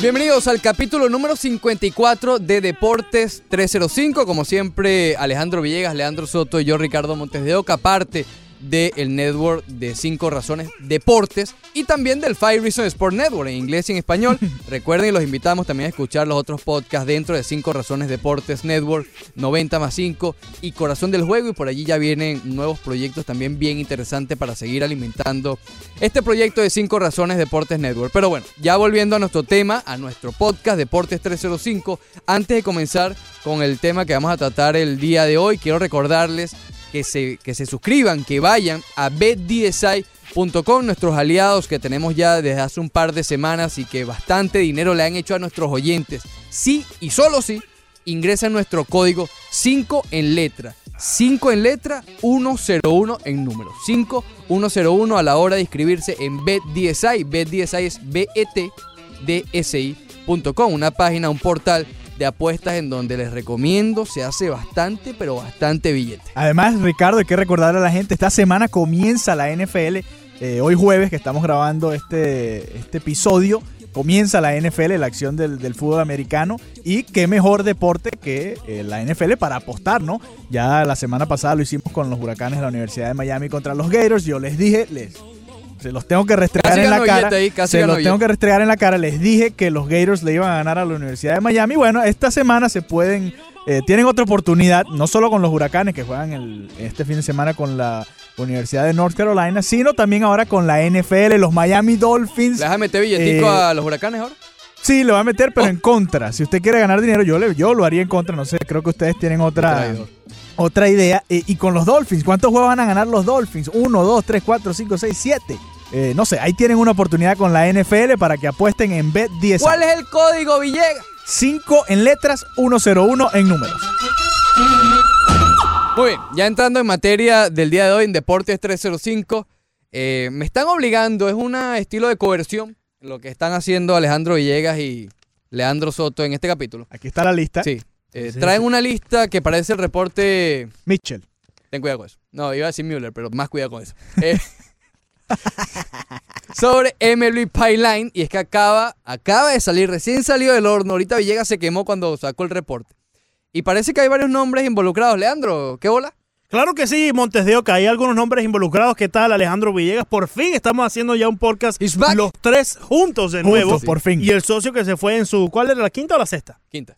Bienvenidos al capítulo número 54 de Deportes 305. Como siempre, Alejandro Villegas, Leandro Soto y yo, Ricardo Montes de Oca, parte del network de 5 razones deportes y también del Five Reasons Sport Network en inglés y en español. Recuerden y los invitamos también a escuchar los otros podcasts dentro de 5 razones deportes network, 90 más 5 y Corazón del Juego y por allí ya vienen nuevos proyectos también bien interesantes para seguir alimentando este proyecto de 5 razones deportes network. Pero bueno, ya volviendo a nuestro tema, a nuestro podcast Deportes 305, antes de comenzar con el tema que vamos a tratar el día de hoy, quiero recordarles que se, que se suscriban, que vayan a betdsi.com, nuestros aliados que tenemos ya desde hace un par de semanas y que bastante dinero le han hecho a nuestros oyentes. Sí y solo sí, ingresa nuestro código 5 en letra. 5 en letra, 101 en número. 5101 a la hora de inscribirse en BetDSI. BetDSI es betdsi.com, una página, un portal de apuestas en donde les recomiendo se hace bastante, pero bastante billete. Además, Ricardo, hay que recordarle a la gente, esta semana comienza la NFL, eh, hoy jueves que estamos grabando este, este episodio, comienza la NFL, la acción del, fútbol americano, y qué mejor deporte que eh, la NFL para apostar, ¿no? Ya la semana pasada lo hicimos con los huracanes de la Universidad de Miami contra los Gators, yo les dije, les... Se los tengo que restregar Casi en la cara. ahí, se los tengo que restregar en la cara. Les dije que los Gators le iban a ganar a la Universidad de Miami. Bueno, esta semana se pueden eh, tienen otra oportunidad, no solo con los huracanes que juegan el- este fin de semana con la Universidad de North Carolina, sino también ahora con la NFL, los Miami Dolphins. ¿Le vas a meter billetico Eh, a los huracanes ahora? Sí, lo va a meter, Oh. pero en contra. Si usted quiere ganar dinero, yo, le, yo lo haría en contra. No sé, creo que ustedes tienen otra. Otra idea. Eh, y con los Dolphins, ¿cuántos juegos van a ganar los Dolphins? Uno, dos, tres, cuatro, cinco, seis, siete. Eh, no sé, ahí tienen una oportunidad con la NFL para que apuesten en Bet10. ¿Cuál es el código, Villegas? 5 en letras, 101 en números. Muy bien, ya entrando en materia del día de hoy en Deportes 305, eh, me están obligando, es un estilo de coerción lo que están haciendo Alejandro Villegas y Leandro Soto en este capítulo. Aquí está la lista. Sí, eh, Sí, traen sí. una lista que parece el reporte... Mitchell. Ten cuidado con eso. No, iba a decir Müller, pero más cuidado con eso. Eh, sobre MLB Pipeline, y es que acaba, acaba de salir, recién salió del horno. Ahorita Villegas se quemó cuando sacó el reporte. Y parece que hay varios nombres involucrados. Leandro, ¿qué bola? Claro que sí, Montes de Oca. Hay algunos nombres involucrados. ¿Qué tal, Alejandro Villegas? Por fin estamos haciendo ya un podcast. Los tres juntos de Juntos, nuevo. por fin. Y el socio que se fue en su. ¿Cuál era la quinta o la sexta? Quinta.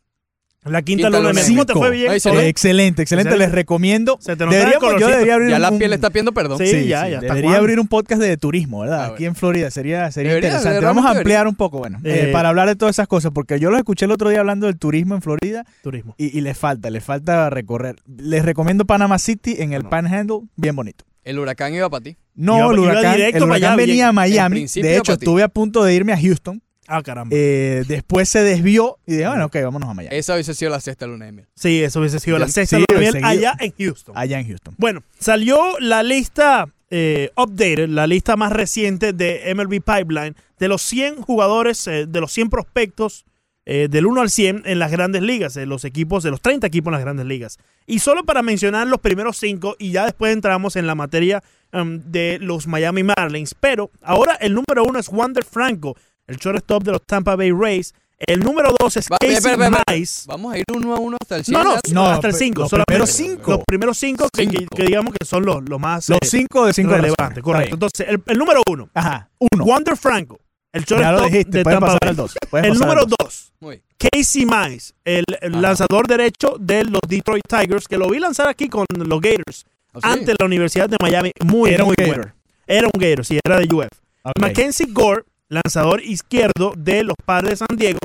La quinta, Quinta luna de miel. de ¿Cómo te fue, Villegas? Ahí se ¿Todo ve. bien? excelente, excelente. Excelente. Les recomiendo. Se te nota el Deberíamos- yo colorcito. debería abrir Ya un, la un- piel está pidiendo perdón. Sí, Sí, ya, sí, ya. ¿hasta Debería cuándo? abrir un podcast de turismo, ¿verdad? Ah, Aquí en Florida. Sería, sería Debería, interesante. Vamos a debería. ampliar un poco, bueno, eh, Eh, para hablar de todas esas cosas, porque yo los escuché el otro día hablando del turismo en Florida Turismo. y, y les falta, les falta recorrer. Les recomiendo Panama City en el No. Panhandle, bien bonito. El huracán iba para ti. No, Iba- el iba huracán, directo el para huracán allá, venía a Miami. Principio De hecho, para ti. estuve a punto de irme a Houston. Ah, caramba. Eh, después se desvió y dije, bueno, ok, vámonos a Miami. Esa hubiese sido la sexta luna de miel. sí, eso hubiese sido la sexta sí, luna de miel allá en Houston. Allá en Houston. Bueno, salió la lista eh, updated, la lista más reciente de MLB Pipeline, de los 100 jugadores, eh, de los 100 prospectos eh, del 1 al 100 en las grandes ligas, de los equipos, de los 30 equipos en las grandes ligas. Y solo para mencionar los primeros 5 y ya después entramos en la materia um, de los Miami Marlins. Pero ahora el número 1 es Wander Franco, el shortstop de los Tampa Bay Rays. El número 2 es Va- Casey espera, espera. Mize. Vamos a ir uno a uno hasta el 100. No, no. No, hasta el pe- 5. los primeros cinco. Los primeros 5 que, Cinco. que digamos que son los, los más Los eh, cinco de cinco relevantes. Correcto. Entonces, el, el número 1, Ajá, uno. Wander Franco, el Ya lo shortstop dijiste, de Tampa pasar Bay. al dos. El número dos. 2, Muy bien. Casey Mize, el, el lanzador derecho de los Detroit Tigers, que lo vi lanzar aquí con los Gators ¿Ah, sí? ante la Universidad de Miami. Muy, Era un muy bueno. Era un Gator, sí, era de UF. Ok. Mackenzie Gore, lanzador izquierdo de los Padres de San Diego,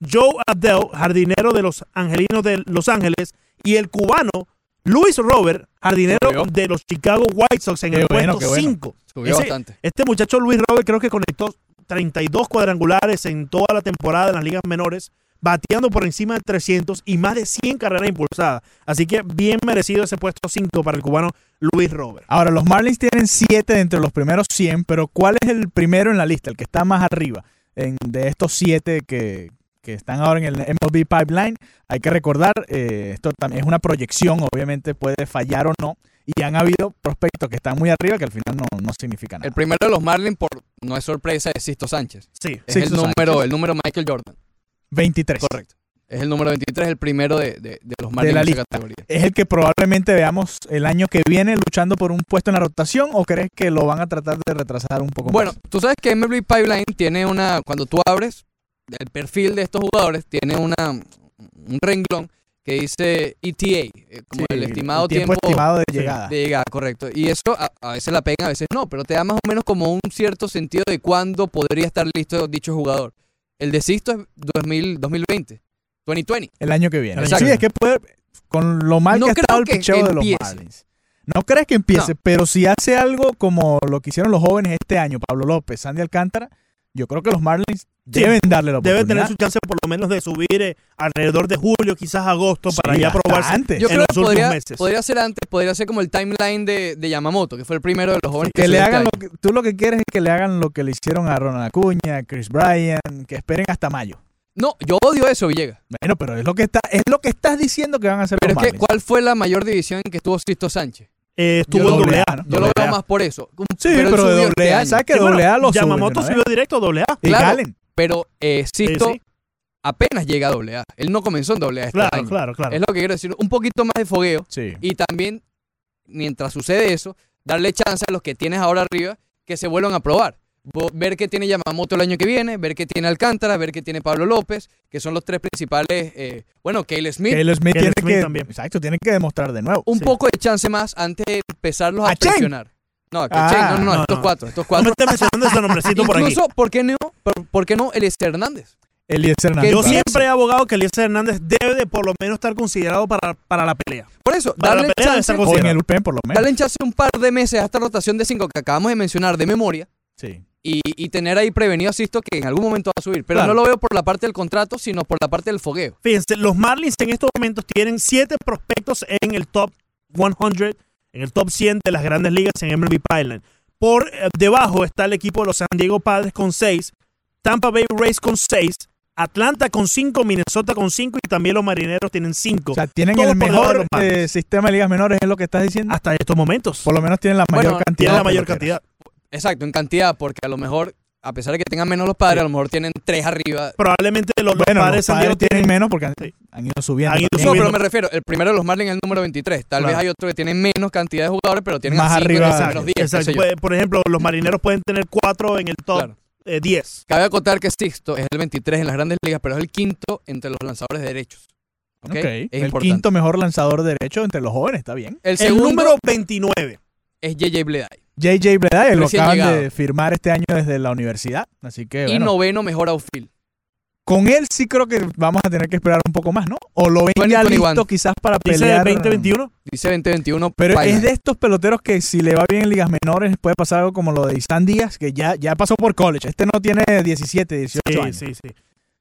Joe Abdel, jardinero de los Angelinos de Los Ángeles, y el cubano Luis Robert, jardinero Subió. de los Chicago White Sox en Qué el bueno, puesto bueno. 5. Subió bastante. Este muchacho Luis Robert creo que conectó 32 cuadrangulares en toda la temporada en las ligas menores, bateando por encima de 300 y más de 100 carreras impulsadas. Así que bien merecido ese puesto 5 para el cubano Luis Robert. Ahora, los Marlins tienen 7 dentro de los primeros 100, pero ¿cuál es el primero en la lista? El que está más arriba en- de estos 7 que, que están ahora en el MLB Pipeline. Hay que recordar, eh, esto también es una proyección, obviamente puede fallar o no. y han habido prospectos que están muy arriba que al final no, no significa nada. El primero de los Marlins, por no es sorpresa, es Sisto Sánchez. Sí. Es Sixto el número, Sánchez. el número Michael Jordan. 23. Correcto. Es el número 23, el primero de, de- de los Marlins la en esa lista. categoría. ¿Es el que probablemente veamos el año que viene luchando por un puesto en la rotación o crees que lo van a tratar de retrasar un poco Bueno, más? tú sabes que MLB Pipeline tiene una, cuando tú abres el perfil de estos jugadores, tiene una, un renglón que dice ETA, eh, como Sí, el estimado tiempo, tiempo, estimado de llegada. de llegada, correcto. Y eso a, a veces la pegan, a veces no, pero te da más o menos como un cierto sentido de cuándo podría estar listo dicho jugador. El de Sisto es 2000, 2020, 2020. El año que viene. Exacto. Sí, es que puede, con lo mal No que ha estado el picheo de los. Marlins. No crees que empiece, pero si hace algo como lo que hicieron los jóvenes este año, Pablo López, Sandy Alcántara, yo creo que los Marlins deben darle la Debe oportunidad. tener su chance por lo menos de subir eh, alrededor de julio, quizás agosto, para Sí, ya probarse. antes. Yo en creo los que últimos podría, meses. podría ser antes, podría ser como el timeline de, de Yamamoto, que fue el primero de los jóvenes que subió le hagan lo que, tú lo que quieres es que le hagan lo que le hicieron a Ronald Acuña, a Chris Bryan, que esperen hasta mayo. No, yo odio eso, Villegas. Bueno, pero es lo que está, es lo que estás diciendo que van a hacer Pero los es que. ¿cuál fue la mayor división en que estuvo Sisto Sánchez? Eh, estuvo Yo en doble A, A. ¿no? Yo lo veo A. más por eso. Sí, él pero, de doble este A, año. ¿sabes que Sí, doble A lo Yamamoto subió directo a doble A. Y Claro. Galen. Pero eh, Sisto Eh, sí. apenas llega a doble A. Él no comenzó en doble A este Claro, año. claro, claro. Es lo que quiero decir. Un poquito más de fogueo. Sí. Y también, mientras sucede eso, darle chance a los que tienes ahora arriba que se vuelvan a probar. Ver qué tiene Yamamoto el año que viene, ver qué tiene Alcántara, ver qué tiene Pablo López, que son los tres principales. eh, bueno, Cale Smith. Caleb Smith tiene Smith que, también. exacto, tiene que demostrar de nuevo. un sí. poco de chance más antes de empezarlos a, ¿A Chen? presionar. No, que Ah, Chen, no, no, no, no, estos no. cuatro, estos No cuatro. me estés mencionando ese nombrecito por aquí. Incluso, ¿por qué no? ¿Por, por qué no Eliezer Hernández? Eliezer Hernández. Yo siempre he abogado que Eliezer Hernández debe de por lo menos estar considerado para, para la pelea. Por eso, Para la darle pelea chance, estar en el por lo menos. darle chance un par de meses a esta rotación de cinco que acabamos de mencionar de memoria Sí. Y, y tener ahí prevenido a Sisto que en algún momento va a subir. Pero Claro. no lo veo por la parte del contrato, sino por la parte del fogueo. Fíjense, los Marlins en estos momentos tienen siete prospectos en el top 100, en el top 100 de las grandes ligas en MLB Pipeline. Por eh, debajo está el equipo de los San Diego Padres con 6, Tampa Bay Rays con 6, Atlanta con 5, Minnesota con 5 y también los Marineros tienen 5 O sea, tienen Todo el de mejor eh, sistema de ligas menores, es lo que estás diciendo. hasta estos momentos. Por lo menos tienen la Bueno, mayor cantidad. Tienen la mayor cantidad. Exacto, en cantidad, porque a lo mejor, a pesar de que tengan menos los padres, a lo mejor tienen tres arriba. Probablemente los, los Bueno, Padres los padres tienen tienen menos porque han, ido subiendo. Han ido también. No, subiendo. pero me refiero, el primero de los Marlins es el número 23. Tal Claro. vez hay otro que tiene menos cantidad de jugadores, pero tienen Más arriba. de los Exacto, primeros 10, qué Exacto. sé yo. Puede- Por ejemplo, los Marineros pueden tener 4 en el top Claro. eh, 10. Cabe acotar que Sixto es el 23 en las grandes ligas, pero es el quinto entre los lanzadores de derechos. ¿Ok? Ok, Es el importante. quinto mejor lanzador derecho entre los jóvenes, está bien. El número 29. es JJ Bleday. JJ Bleday lo acaban llegado. de firmar este año desde la universidad, así que Y bueno, noveno mejor outfield. con él sí creo que vamos a tener que esperar un poco más, ¿no? O lo ven ya 2021. listo quizás para Dice pelear. 2021. Dice 2021. Pero es de estos peloteros que si le va bien en ligas menores puede pasar algo como lo de Istan Díaz, que ya, ya pasó por college. Este no tiene 17, 18 Sí, años. sí, sí.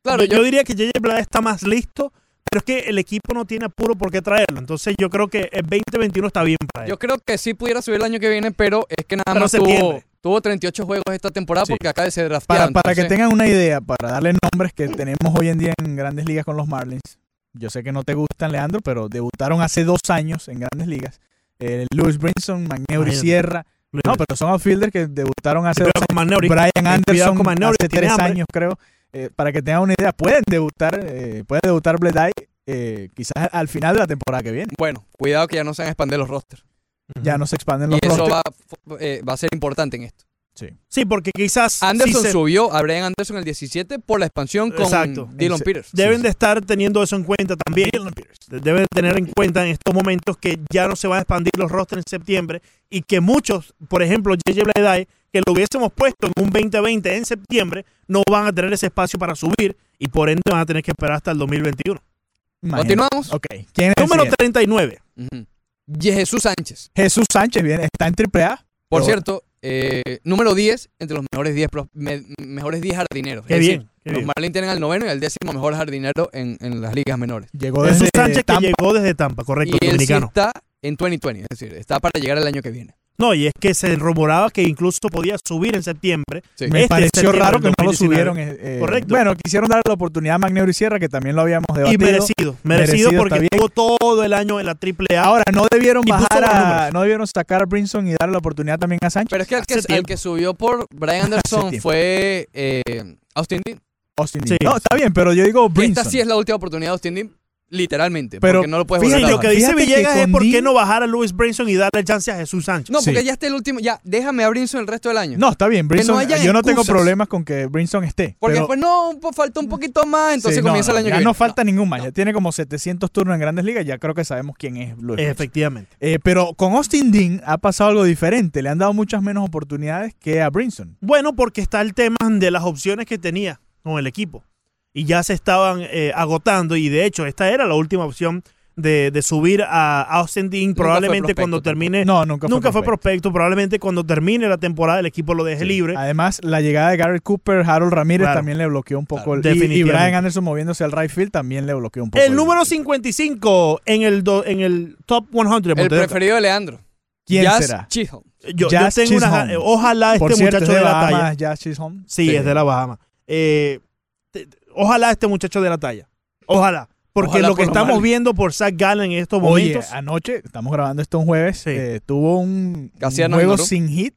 Claro, yo, yo, diría que JJ Blada está más listo, pero es que el equipo no tiene apuro por qué traerlo. Entonces yo creo que el 2021 está bien para él. yo creo que sí pudiera subir el año que viene, pero es que nada Pero más tuvo, tuvo 38 juegos esta temporada Sí. porque acaba de ser drafteado. Para, para que tengan una idea, para darle nombres que tenemos hoy en día en grandes ligas con los Marlins. Yo sé que no te gustan, Leandro, pero debutaron hace dos años en grandes ligas. Eh, Louis Brinson, Magneuri. Sierra. No, pero son outfielders que debutaron hace dos Maneury. Brian Anderson hace tres hambre. años, creo. Eh, para que tengan una idea, pueden debutar, eh, puede debutar Bleday eh, quizás al final de la temporada que viene. Bueno, cuidado que ya no se van a expandir los rosters. Ya no se expanden Y los eso rosters. va, eh, va a ser importante en esto. Sí, porque quizás Anderson sí se- subió a Brian Anderson el 17 por la expansión con Exacto. Dylan Peters. deben sí. de estar teniendo eso en cuenta también. Deben de tener en cuenta en estos momentos que ya no se van a expandir los rosters en septiembre y que muchos, por ejemplo, JJ Bleday, que lo hubiésemos puesto en un 2020 en septiembre, no van a tener ese espacio para subir y por ende van a tener que esperar hasta el 2021. Imagínate. Continuamos. Ok. ¿Quién es el Número siguiente? 39. Ujú. Y Jesús Sánchez. Jesús Sánchez viene, está en AAA. Por Pero- cierto, eh, número 10 entre los mejores 10, pros- me- mejores 10 jardineros. Qué Es decir, bien, qué los bien. Marlins tienen al noveno y al décimo mejor jardinero en, en las ligas menores. Llegó Jesús desde Sánchez Tampa. que llegó desde Tampa, correcto, y él sí dominicano. está en 2020, es decir, está para llegar el año que viene. No, y es que se rumoraba que incluso podía subir en septiembre. Sí. Me Este pareció raro que no lo 2019. subieron. eh, eh, Correcto. Bueno, quisieron darle la oportunidad a Magneuro y Sierra, que también lo habíamos Y debatido. merecido, merecido, Merecido, porque estuvo todo el año en la AAA. Ahora, no debieron Y bajar a, no debieron sacar a Brinson y darle la oportunidad también a Sánchez. Pero es que el que, el que subió por Brian Anderson fue eh, Austin Dean. Austin Sí. Dean. No, está bien, pero yo digo Brinson. Esta sí es la última oportunidad de Austin Dean, literalmente. Pero porque no lo puedes fíjate volver a lo que dice Fíjate que Villegas es por qué no bajar a Louis Brinson y darle chance a Jesús Sánchez. No, porque Sí. ya está el último. Ya, déjame a Brinson el resto del año. No, está bien, Brinson. yo no tengo problemas con que Brinson esté. Porque pero- después no, po- falta un poquito más, entonces Sí, no, comienza no, el año ya que viene. no falta ningún más. Ya tiene como 700 turnos en Grandes Ligas. Ya creo que sabemos quién es Brinson. Efectivamente. Eh, pero con Austin Dean ha pasado algo diferente. Le han dado muchas menos oportunidades que a Brinson. Bueno, porque está el tema de las opciones que tenía con el equipo. Y ya se estaban eh, agotando. Y de hecho, esta era la última opción de, de subir a Austin Dean. Probablemente cuando termine. No, nunca fue nunca fue prospecto. Probablemente cuando termine la temporada el equipo lo deje libre. Además, la llegada de Garrett Cooper, Harold Ramírez Claro. también le bloqueó un poco. Claro, el, y- y. Brian Anderson moviéndose al right field también le bloqueó un poco. El número 55 en el, do- en el top 100. El preferido de Leandro. ¿Quién Jazz será? Chisholm. Yo, tengo una. Ojalá este Por cierto, muchacho es de, la Bahamas, talla. Jazz Chisholm. Sí, es de la Bahama. Eh, ojalá este muchacho de la talla. Ojalá. Porque Ojalá lo que por estamos viendo por Zach Gallen en estos Oye, momentos. anoche, estamos grabando esto un jueves, Sí. eh, tuvo un, juego ignoró. sin hit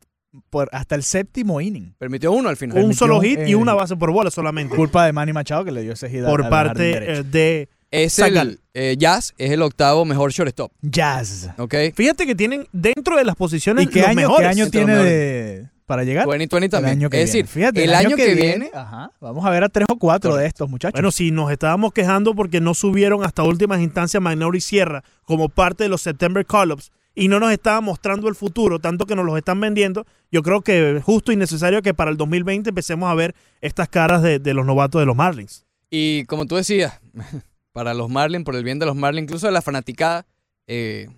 por hasta el séptimo inning. Permitió uno al final. un permitió, solo hit y eh, una base por bola solamente. Culpa de Manny Machado que le dio ese hit por parte eh, de. Es el eh, Jazz, es el octavo mejor shortstop. Jazz. ¿Ok? Fíjate que tienen dentro de las posiciones ¿Y qué los año, mejores. qué año tiene mejores. de, para llegar? 2020 también. El año que es viene. decir, Fíjate, el, año, que, viene, ajá, vamos a ver a tres o cuatro de estos muchachos. Bueno, si nos estábamos quejando porque no subieron hasta últimas instancias Magnori y Sierra como parte de los September Call-Ups y no nos estaban mostrando el futuro, tanto que nos los están vendiendo, yo creo que es justo y necesario que para el 2020 empecemos a ver estas caras de, de los novatos de los Marlins. Y como tú decías, para los Marlins, por el bien de los Marlins, incluso de la fanaticada, eh,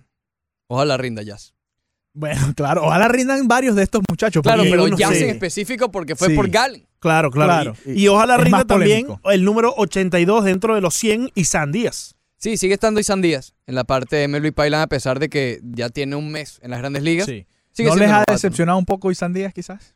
ojalá rinda Jazz. Bueno, claro, ojalá rindan varios de estos muchachos. Claro, pero Jazz sí. en específico porque fue Sí. por Galen. Claro, claro. Claro. Y, y ojalá rinda también polémico. el número 82 dentro de los 100 y Sandías. Sí, sigue estando Isan Díaz en la parte de MLB Pipeline a pesar de que ya tiene un mes en las grandes ligas. Sí. Sigue ¿No les ha novato. decepcionado un poco Isan Díaz, quizás?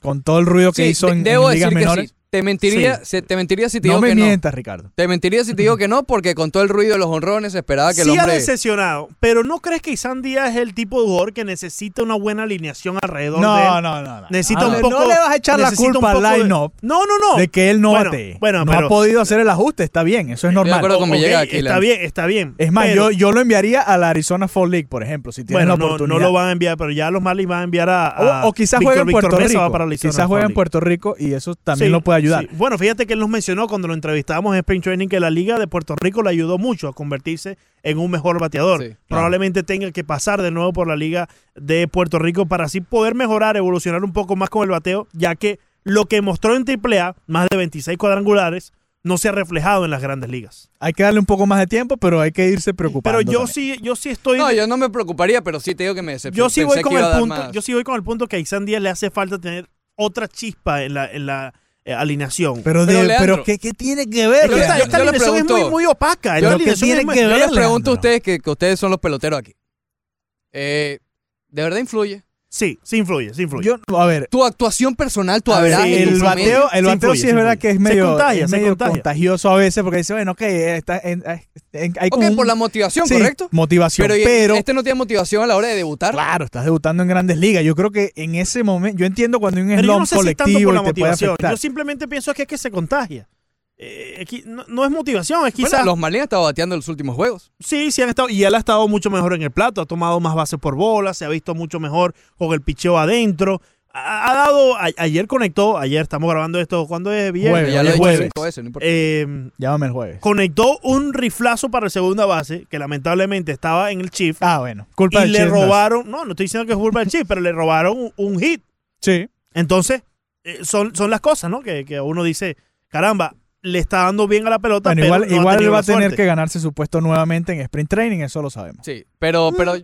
Con todo el ruido que Sí, hizo de- en, debo en ligas decir que menores. sí. Te mentiría, se- te mentiría si te No digo me que mientas, Ricardo. Te mentiría si te digo que no, porque con todo el ruido de los honrones esperaba que Sí el ha hombre... decepcionado, pero ¿no crees que Isan Díaz es el tipo de jugador que necesita una buena alineación alrededor de No, él? no, no, no. Necesita un poco- No le vas a echar la culpa al poco de- line-up No, no, no. de que él no Bueno, batee. bueno, no pero- ha podido hacer el ajuste, está bien, eso es de normal. acuerdo con Ok, Villegas aquí, está bien, está bien. Es más, pero- yo, yo lo enviaría a la Arizona Fall League, por ejemplo, si tienes bueno, la no, oportunidad. no lo van a enviar, pero ya los Marlins van a enviar a. a o, o quizás juega en Puerto Rico. Quizás juega en Puerto Rico y eso también Sí, lo puede ayudar. sí. Bueno, fíjate que él nos mencionó cuando lo entrevistábamos en Spring Training que la Liga de Puerto Rico le ayudó mucho a convertirse en un mejor bateador. Sí, claro. Probablemente tenga que pasar de nuevo por la Liga de Puerto Rico para así poder mejorar, evolucionar un poco más con el bateo, ya que lo que mostró en AAA, más de 26 cuadrangulares, no se ha reflejado en las grandes ligas. Hay que darle un poco más de tiempo, pero hay que irse preocupando. Pero yo también. sí, yo sí estoy. No, yo no me preocuparía, pero sí te digo que me decepcionó. Yo sí Pensé voy con el punto, yo sí voy con el punto que a Isan Díaz le hace falta tener otra chispa en la, en la eh, alineación. Pero, de- Pero, ¿qué, qué tiene que ver? Yo- esta, yo- esta yo le alineación es muy, opaca. Yo que tiene es muy- que Yo ver, les pregunto a ustedes que, que ustedes son los peloteros aquí. Eh, ¿De verdad influye? Sí, sí influye, sí influye. Yo, a ver, Tu actuación personal, tu a ver, averaje, tu el bateo, el sí bateo influye, sí sí es verdad influye. que es Se medio, contagia, es se medio contagia. contagioso a veces porque dice, bueno, ok, está en- en- hay como Ok, un- por la motivación, sí, ¿correcto? motivación, Pero, pero, ¿y- este no tiene motivación a la hora de debutar. claro, estás debutando en grandes ligas. Yo creo que en ese momento, yo entiendo cuando hay un slump no sé si es tanto colectivo por la y te puede afectar. Yo simplemente pienso que es que se contagia. Eh, no, no es motivación, es Bueno, quizás. los Marlins han estado bateando en los últimos juegos. Sí, sí han estado. Y él ha estado mucho mejor en el plato. Ha tomado más bases por bola. Se ha visto mucho mejor con el picheo adentro. Ha, ha dado. a- ayer conectó. Ayer estamos grabando esto. ¿Cuándo es viernes? Jueves, ya lo he jueves. veces, no importa. Eh, Llámame el jueves. conectó un riflazo para el segunda base. Que lamentablemente estaba en el Chief. Ah, bueno, culpa y del le robaron. No, no estoy diciendo que es culpa del Chief, pero le robaron un, un hit. Sí. Entonces, eh, son, son las cosas, ¿no? Que, que uno dice, caramba, le está dando bien a la pelota. Bueno, pero igual, no igual él va a tener que ganarse su puesto nuevamente en sprint training, eso lo sabemos. Sí, pero, pero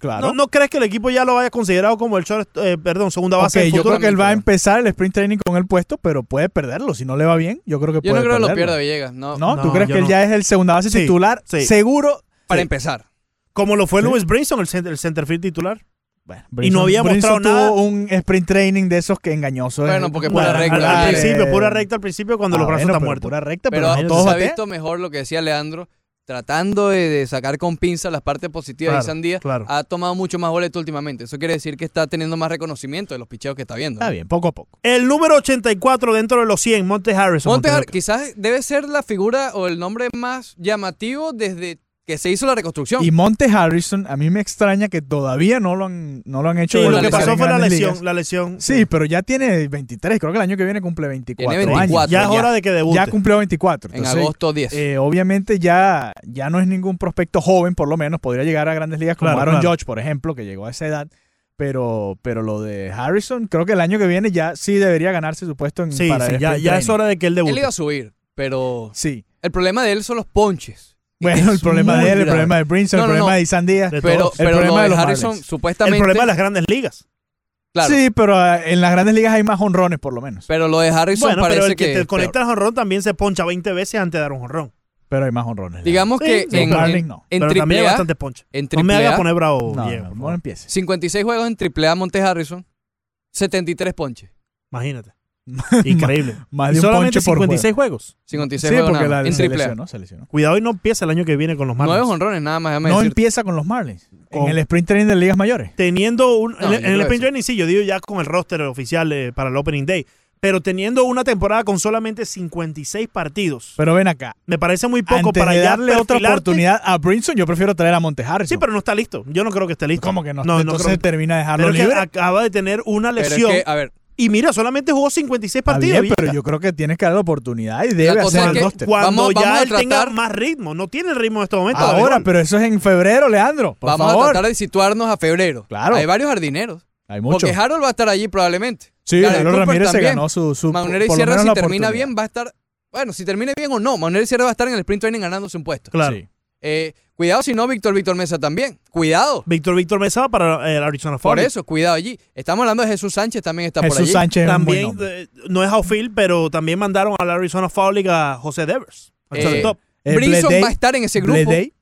Claro. ¿No, ¿No crees que el equipo ya lo haya considerado como el short, eh, perdón, segunda base Ok, del yo creo que él va a empezar el sprint training con el puesto, pero puede perderlo. Si no le va bien, yo creo que yo no puede creo que lo pierda Villegas. No, ¿No? ¿Tú No, crees yo que él no. ya es el segunda base Sí, titular? sí. Seguro. Para Sí. empezar. Como lo fue Sí. Louis Brinson, el, center, el centerfield titular. Bueno, Y no había mostrado tuvo nada. un sprint training de esos que engañoso. Bueno, eh. porque pura al- recta, al, principio, pura recta al principio cuando Ah, los brazos bueno, están muertos. Pura recta, pero, Pero no se todos ha visto mejor lo que decía Leandro, tratando de, de sacar con pinza las partes positivas Claro, de Sandía. claro. Ha tomado mucho más boleto últimamente. Eso quiere decir que está teniendo más reconocimiento de los picheos que está viendo. Está bien, poco a poco. El número 84 dentro de los 100, Monte Harrison. Monte Har- quizás debe ser la figura o el nombre más llamativo desde que se hizo la reconstrucción. Y Monte Harrison, a mí me extraña que todavía no lo han, no lo han hecho. Sí, lo la que pasó fue la lesión. Ligas. La lesión. Sí, pero ya tiene 23. Creo que el año que viene cumple 24, Tiene 24. años. Ya es ya. hora de que debute. Ya cumplió 24. en agosto 10. eh, obviamente ya, ya no es ningún prospecto joven, por lo menos. Podría llegar a grandes ligas como Claro, Aaron claro. Judge, por ejemplo, que llegó a esa edad. Pero, pero lo de Harrison, creo que el año que viene ya sí debería ganarse su puesto en Sí, para sí, el ya, ya es hora de que él Él debute. iba a subir, pero Sí. el problema de él son los ponches. Bueno, el problema de él, el problema de Brinson, No, el no, problema no. de Isan Díaz. De Pero, todos. El pero problema de los Harrison, Marlins. El supuestamente. problema de las grandes ligas. claro, Sí, pero ah, en las grandes ligas hay más honrones, por lo menos. pero lo de Harrison Bueno, parece pero el que, que. te conecta el jonrón también se poncha 20 veces antes de dar un jonrón. Pero hay más honrones. Digamos Sí, que sí, en, Marlins en, no. en pero también hay bastante poncha. en No me haga AAA, poner bravo, no, Diego. no, no favor. empieces. 56 juegos en AAA Monte Harrison, 73 ponches. Imagínate. Increíble. Más Y de un solamente ponche por 56 juegos. 56 Sí, juegos porque nada la, en se lesionó, se lesionó. Cuidado y no empieza el año que viene con los Marlins. Nueve honrones nada más, No decirte. empieza con los Marlins. Con- En el sprint training de ligas mayores. Teniendo un. No, en, el- en sprint training sí, yo digo ya con el roster oficial eh, para el Opening Day. Pero teniendo una temporada con solamente 56 partidos, Pero ven acá. me parece muy poco Antes para de darle otra oportunidad a Brinson, yo prefiero traer a Monte Harrison. Sí, pero no está listo. Yo no creo que esté listo. ¿Cómo que no? No, no Entonces creo que- termina de dejarlo Pero que libre. acaba de tener una Pero es lesión. que, a ver, Y mira, solamente jugó 56 Está partidos. bien, pero yo creo que tienes que darle la oportunidad y debe hacer es el roster. Cuando Vamos- ya vamos él tenga más ritmo. No tiene el ritmo en este momento. Ahora, pero eso es en febrero, Leandro. Por vamos favor. a tratar de situarnos a febrero. Claro. Hay varios jardineros. Hay mucho. Porque Harold va a estar allí probablemente. Sí, Harold Cooper Ramírez se ganó su, su Maunero y Sierra, si termina bien, va a estar. Bueno, si termina bien o no, Manuel y Sierra va a estar en el sprint training ganándose un puesto. Claro. Sí. Eh, cuidado si no, Víctor Víctor Mesa también. Cuidado. Víctor Víctor Mesa va para eh, el Arizona Por Fall. eso, cuidado allí. Estamos hablando de Jesús Sánchez, también está por Jesús allí. Sánchez es un buen También, eh, no es outfield, pero también mandaron al Arizona Fall League a José Devers. Eh, shortstop. Eh, Brinson Bleday, va a estar en ese grupo. Bleday,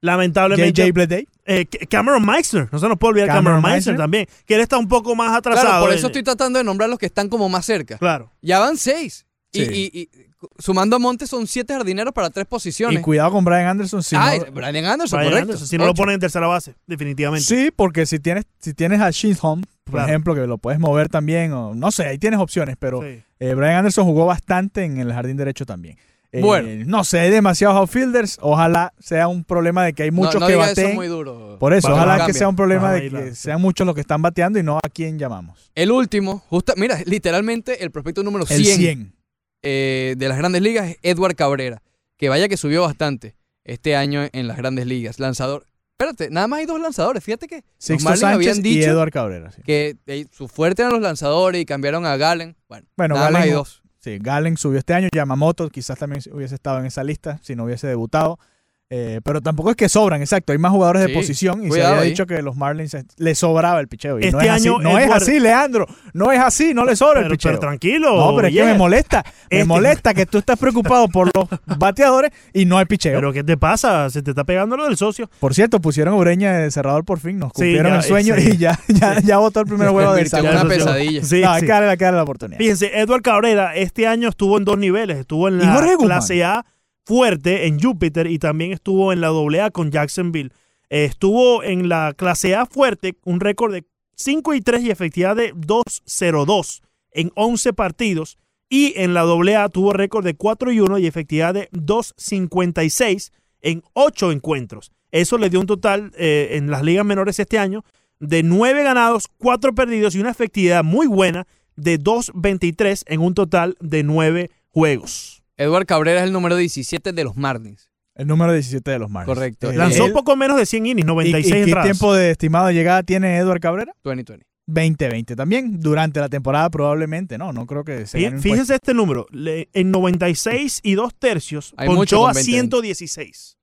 Lamentablemente. JJ Bleday. eh, Cameron Meissner. No se nos puede olvidar Cameron Cameron, Meissner también. Que él está un poco más atrasado. Claro, por eso estoy tratando de nombrar los que están como más cerca. Claro. Ya van seis. Y- Sí. Y, y- sumando a Montes son siete jardineros para tres Y posiciones. cuidado con Brian Anderson. Si ah, no- Brian Anderson, Brian correcto. Anderson, si no lo ponen en tercera base, definitivamente. Sí, porque si tienes, si tienes a Chisholm, por Claro. ejemplo, que lo puedes mover también, o no sé, ahí tienes opciones, pero Sí. eh, Brian Anderson jugó bastante en el jardín derecho también. Eh, Bueno. No sé, hay demasiados outfielders. Ojalá sea un problema de que hay muchos no que eso muy duro. Por eso, Para ojalá no que sea un problema de y la- que sean muchos los que están bateando y no a quién llamamos. El último, justa, mira, literalmente el prospecto número El 100, 100. Eh, de las grandes ligas es Edward Cabrera, que vaya que subió bastante este año en las grandes ligas. Lanzador. Espérate, nada más hay dos lanzadores. Fíjate que los Sixto Marlins Sánchez habían y dicho Edward Cabrera. sí. que eh, su fuerte eran los lanzadores y cambiaron a Galen. Bueno, Bueno, nada más hay dos. Sí, Galen subió este año, Yamamoto quizás también hubiese estado en esa lista si no hubiese debutado. Eh, pero tampoco es que sobran, exacto. Hay más jugadores Sí, de posición y se había ahí. dicho que los Marlins le sobraba el picheo. Y no Este es así, año no es así, Leandro. No es así, no le sobra el Pero, picheo. pero tranquilo. no, pero es que me molesta. Me Este- molesta que tú estás preocupado por los bateadores y no hay picheo. Pero ¿qué te pasa? Se te está pegando lo del socio. por cierto, pusieron a Ureña de cerrador por fin. Nos Sí, cumplieron ya, el sueño sí. y ya, ya, ya votó el primer Se juego de convirtió en Salud. una pesadilla. Sí, no, hay sí. que darle, hay que darle la oportunidad. Fíjense, Edward Cabrera este año estuvo en dos niveles. Estuvo en ¿Y Jorge la clase A fuerte en Júpiter y también estuvo en la AA con Jacksonville. Eh, estuvo en la clase A fuerte, un récord de 5 y 3 y efectividad de 2-0-2 en 11 partidos. Y en la AA tuvo récord de 4 y 1 y efectividad de 2.56 en 8 encuentros. Eso le dio un total eh, en las ligas menores este año de 9 ganados, 4 perdidos y una efectividad muy buena de 2.23 en un total de 9 juegos. Edward Cabrera es el número 17 de los Marlins. El número 17 de los Marlins. Correcto. Eh, Lanzó él- poco menos de 100 innings, ¿Y, 96 y qué entradas. tiempo de estimado de llegada tiene Edward Cabrera? 2020. 2020 también. Durante la temporada probablemente, no, no creo que se Fí- gane un Fíjense este número, en 96 y 2 tercios Hay mucho ponchó con a 20. 116.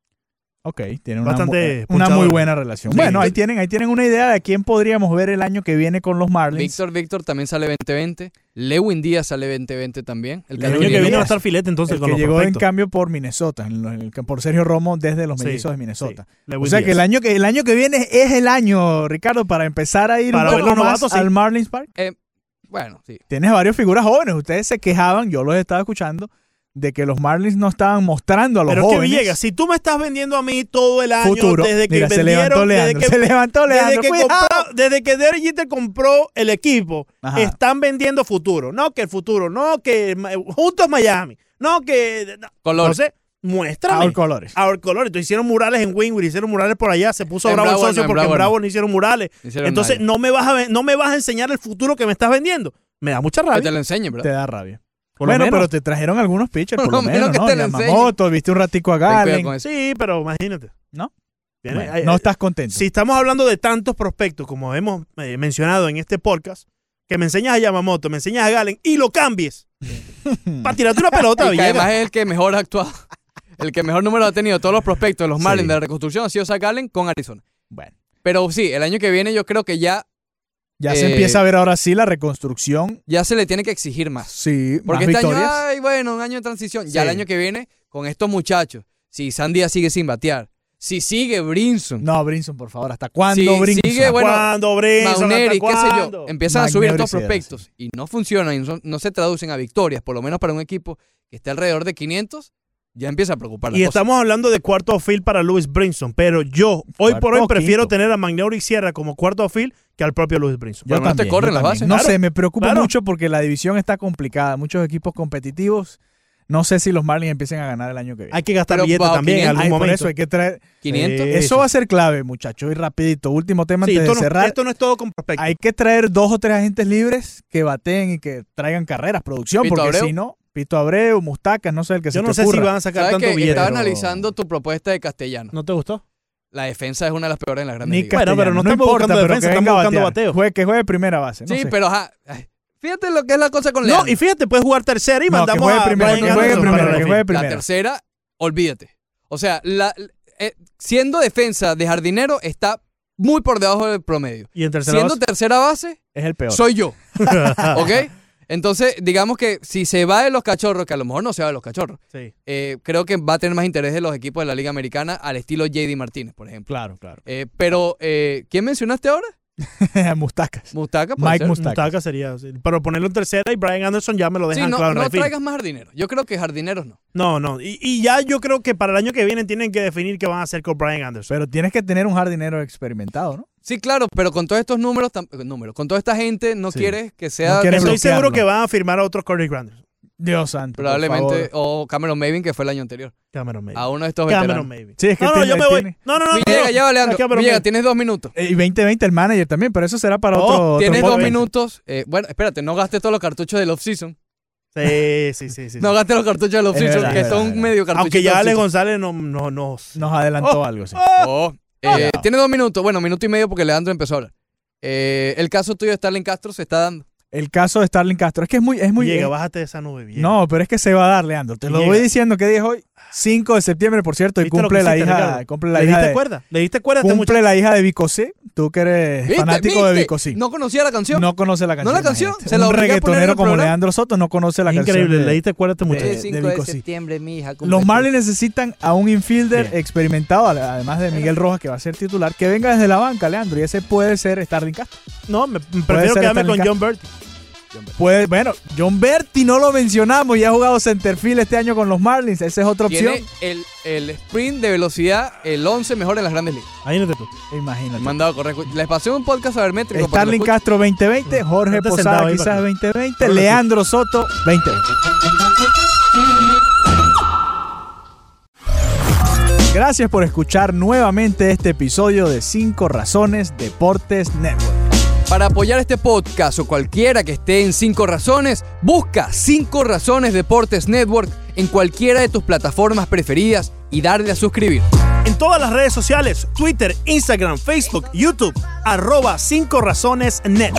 Ok, tienen una, Bastante mu- una muy buena relación. Sí. Bueno, ahí tienen, ahí tienen una idea de quién podríamos ver el año que viene con los Marlins. Víctor Víctor también sale 2020. Lewin Díaz sale 2020 también. El El año que Díaz. viene va a estar filete entonces el con que los llegó en cambio por Minnesota, en lo- en el- por Sergio Romo desde los Sí, mellizos de Minnesota. sí. O sea que el año que el año que viene es el año, Ricardo, para empezar a ir Para un poco los más novatos, al Marlins Park. Bueno, sí. Tienes varias figuras jóvenes. Ustedes se quejaban, yo los estaba escuchando, de que los Marlins no estaban mostrando a los Pero es que jóvenes Villegas, si tú me estás vendiendo a mí todo el año futuro. desde que Mira, se levantó Leandro, desde que, se levantó desde Leandro. que, compró- desde que Derek Jeter compró el equipo, Ajá. están vendiendo futuro. No que el futuro, no que juntos Miami, no que no, Color. Entonces, muéstrame. Our colores. Our color. Entonces hicieron murales en Wingwood, hicieron murales por allá, se puso En bravo el Bravo socio en porque en Bravo no. Bravo no hicieron murales. Hicieron Entonces, nadie. no me vas a no me vas a enseñar el futuro que me estás vendiendo. Me da mucha Que te rabia. lo enseñe, bro. Te da rabia. Por lo bueno, menos. pero te trajeron algunos pitchers, por, Por lo lo menos menos, que ¿no? te lo enseñe. Yamamoto, viste un ratico a Galen. con eso. Sí, pero imagínate. ¿No? Bueno, hay- no estás contento. Si estamos hablando de tantos prospectos como hemos eh, mencionado en este podcast, que me enseñas a Yamamoto, me enseñas a Galen y lo cambies para tirarte una pelota, Y que además es el que mejor ha actuado. El que mejor número ha tenido todos los prospectos de los Sí. Marlins de la reconstrucción ha sido Zach Allen con Arizona. Bueno, Pero sí, el año que viene yo creo que ya, ya se Eh, empieza a ver ahora sí la reconstrucción. ya se le tiene que exigir más. Sí, Porque más este victorias. año, ay, bueno, un año de transición. Ya el año que viene, con estos muchachos, si Sandia sigue sin batear, si sigue Brinson, No, Brinson, por favor, ¿hasta cuándo Brinson? sigue, bueno, ¿Cuándo, Brinson? Mauneri, ¿Hasta qué sé yo, empiezan a subir estos sí prospectos y no funcionan y no, no se traducen a victorias, por lo menos para un equipo que esté alrededor de 500, ya empieza a preocupar la Y cosa. estamos hablando de cuarto outfield para Louis Brinson, pero yo hoy por hoy prefiero quinto. tener a Magneuri Sierra como cuarto outfield que al propio Louis Brinson. Por lo menos te corren yo las también. bases. No Claro, sé, me preocupa claro. mucho porque la división está complicada. Muchos equipos competitivos. No sé si los Marlins empiecen a ganar el año que viene. Hay que gastar Pero, billetes wow, también en 500. algún Ay, por momento. eso hay que traer. 500. Sí, Eso va a ser clave, muchachos. Y rapidito, último tema Sí, antes esto de no, cerrar. esto no es todo con prospectos. Hay que traer dos o tres agentes libres que baten y que traigan carreras, producción, Pito porque Abreu. si no, Pito Abreu, Mustacas, no sé el que Yo se no te sé si van a sacar ¿Sabes tanto qué? billete. Estaba pero- analizando tu propuesta de castellano. ¿No te gustó? La defensa es una de las peores en grandes Ni ligas. Bueno, pero no estamos importa, buscando pero defensa, que estamos buscando bateo. Juegue- que juegue primera base. no sí, sé. pero ajá, ay, fíjate lo que es la cosa con No, Leandro. y fíjate, puedes jugar tercera y No, que mandamos juegue a primero, Brian que juegue Anderson primero, para que el juegue primero. La tercera, olvídate. O sea, la, eh, siendo defensa de jardinero está muy por debajo del promedio. Y en tercera Siendo base, tercera base, Es el peor. soy yo. ¿Ok? Entonces, digamos que si se va de los cachorros, que a lo mejor no se va de los cachorros, sí. eh, creo que va a tener más interés de los equipos de la Liga Americana al estilo JD Martínez, por ejemplo. Claro, claro. Eh, pero, eh, ¿quién mencionaste ahora? Mustacas. Mustaca. puede Mike ser. Mustacas. Sería. sí. Pero ponerlo en tercera y Brian Anderson ya me lo Sí, dejan no, claro en no traigas más jardineros. Yo creo que jardineros no. No, no. Y, y ya yo creo que para el año que viene tienen que definir qué van a hacer con Brian Anderson. Pero tienes que tener un jardinero experimentado, ¿no? Sí, claro, pero con todos estos números, tam- eh, números con toda esta gente, no Sí. quieres que sea No quieres Estoy bloquearlo. seguro que van a firmar a otro Corey Granderson. Dios santo. probablemente, o Cameron Maven, que fue el año anterior. Cameron Maybe. A uno de estos Cameron. Maybe. Sí, es que no, no, tiene- yo me voy. tiene- No, no, no. Villegas, no. ya va, Leandro. A Cameron Villegas, Maybin. tienes dos minutos. Eh, Y 2020 el manager también, pero eso será para Oh, otro, otro Tienes dos minutos. Eh, bueno, espérate, no gastes todos los cartuchos del off-season. Sí, sí, sí. sí. No gastes los cartuchos del off-season, que son verdad, medio cartuchos. Aunque ya Alex González no, no, nos... Nos adelantó Oh. algo, sí. Oh, eh, tiene dos minutos. Bueno, minuto y medio porque Leandro empezó a hablar. Eh, el caso tuyo de Starling Castro se está dando. El caso de Starling Castro. Es que es muy... Es muy Llega, eh, bájate de esa nube. Villegas. no, pero es que se va a dar, Leandro. Te lo Llega. voy diciendo. ¿Qué día es hoy? 5 de septiembre, por cierto, y ¿Viste lo cumple la hija... Ricardo? Cumple la ¿Le hija diste de, cuerda? ¿Le diste cuerda este cumple la hija de Vicosé. Tú que eres ¿Viste? fanático de. Vicosí. No conocía la canción. No conoce la canción. la canción, se la Un reggaetonero como programa. Leandro Soto no conoce la Es canción. Increíble, le diste cuerda a este de- muchacho. de 5 de septiembre, mi hija. Los Marlins necesitan a un infielder Bien. experimentado, además de Miguel Rojas, que va a ser titular, que venga desde la banca, Leandro, y ese puede ser Starling Castro. No, me, me prefiero quedarme con. John Berti. Puede, bueno, John Berti no lo mencionamos, ya ha jugado centerfield este año con los Marlins, esa es otra opción. Tiene el, el sprint de velocidad, el 11 mejor en las grandes ligas. Imagínate tú. Imagínate. Me han dado correcto. Les pasé un podcast sabermétrico. Starling. Castro 2020, Jorge Ponte Posada sentado ahí quizás para que- 2020, para que lo Leandro Soto 2020. Gracias por escuchar nuevamente este episodio de 5 Razones Deportes Network. Para apoyar este podcast o cualquiera que esté en 5 razones, busca 5 razones Deportes Network en cualquiera de tus plataformas preferidas y darle a suscribir. En todas las redes sociales, Twitter, Instagram, Facebook, YouTube, arroba 5 razones net.